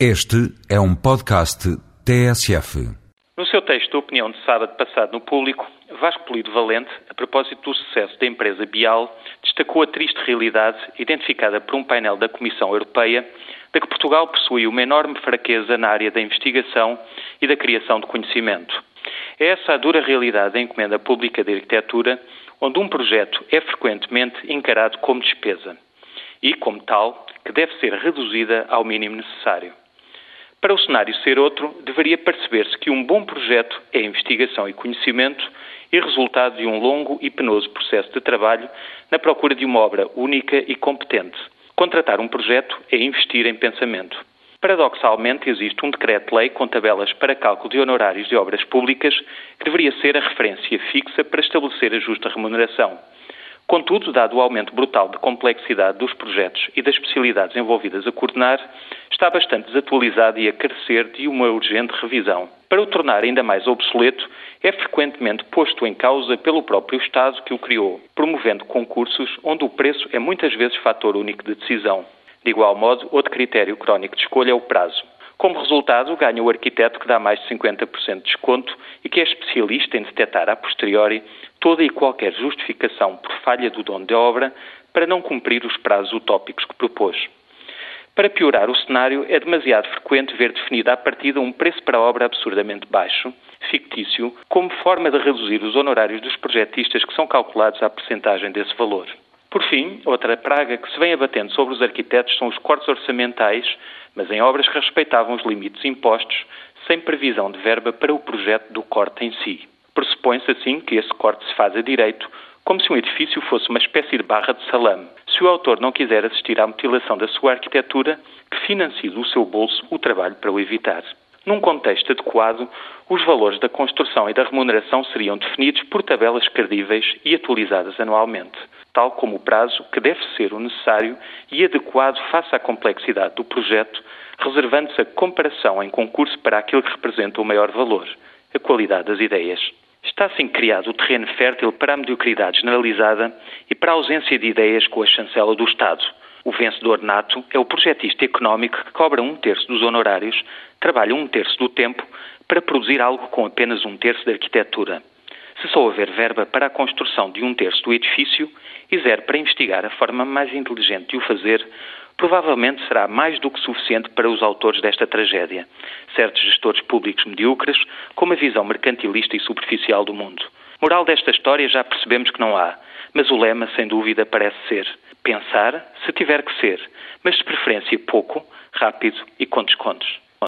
Este é um podcast TSF. No seu texto opinião de sábado passado no público, Vasco Polido Valente, a propósito do sucesso da empresa Bial, destacou a triste realidade identificada por um painel da Comissão Europeia de que Portugal possui uma enorme fraqueza na área da investigação e da criação de conhecimento. É essa a dura realidade da encomenda pública de arquitetura, onde um projeto é frequentemente encarado como despesa e, como tal, que deve ser reduzida ao mínimo necessário. Para o cenário ser outro, deveria perceber-se que um bom projeto é investigação e conhecimento e resultado de um longo e penoso processo de trabalho na procura de uma obra única e competente. Contratar um projeto é investir em pensamento. Paradoxalmente, existe um decreto-lei com tabelas para cálculo de honorários de obras públicas que deveria ser a referência fixa para estabelecer a justa remuneração. Contudo, dado o aumento brutal de complexidade dos projetos e das especialidades envolvidas a coordenar, está bastante desatualizado e a carecer de uma urgente revisão. Para o tornar ainda mais obsoleto, é frequentemente posto em causa pelo próprio Estado que o criou, promovendo concursos onde o preço é muitas vezes fator único de decisão. De igual modo, outro critério crónico de escolha é o prazo. Como resultado, ganha o arquiteto que dá mais de 50% de desconto e que é especialista em detectar a posteriori toda e qualquer justificação por falha do dono de obra para não cumprir os prazos utópicos que propôs. Para piorar o cenário, é demasiado frequente ver definido à partida um preço para a obra absurdamente baixo, fictício, como forma de reduzir os honorários dos projetistas que são calculados à percentagem desse valor. Por fim, outra praga que se vem abatendo sobre os arquitetos são os cortes orçamentais, mas em obras que respeitavam os limites impostos, sem previsão de verba para o projeto do corte em si. Pressupõe-se assim que esse corte se faz a direito, como se um edifício fosse uma espécie de barra de salame. Se o autor não quiser assistir à mutilação da sua arquitetura, que financie do seu bolso o trabalho para o evitar. Num contexto adequado, os valores da construção e da remuneração seriam definidos por tabelas credíveis e atualizadas anualmente, tal como o prazo que deve ser o necessário e adequado face à complexidade do projeto, reservando-se a comparação em concurso para aquilo que representa o maior valor, a qualidade das ideias. Está assim criado o terreno fértil para a mediocridade generalizada e para a ausência de ideias com a chancela do Estado. O vencedor nato é o projetista económico que cobra um terço dos honorários, trabalha um terço do tempo para produzir algo com apenas um terço da arquitetura. Se só houver verba para a construção de um terço do edifício e zero para investigar a forma mais inteligente de o fazer, provavelmente será mais do que suficiente para os autores desta tragédia, certos gestores públicos medíocres, com uma visão mercantilista e superficial do mundo. Moral desta história já percebemos que não há, mas o lema, sem dúvida, parece ser pensar, se tiver que ser, mas de preferência pouco, rápido e com descontos.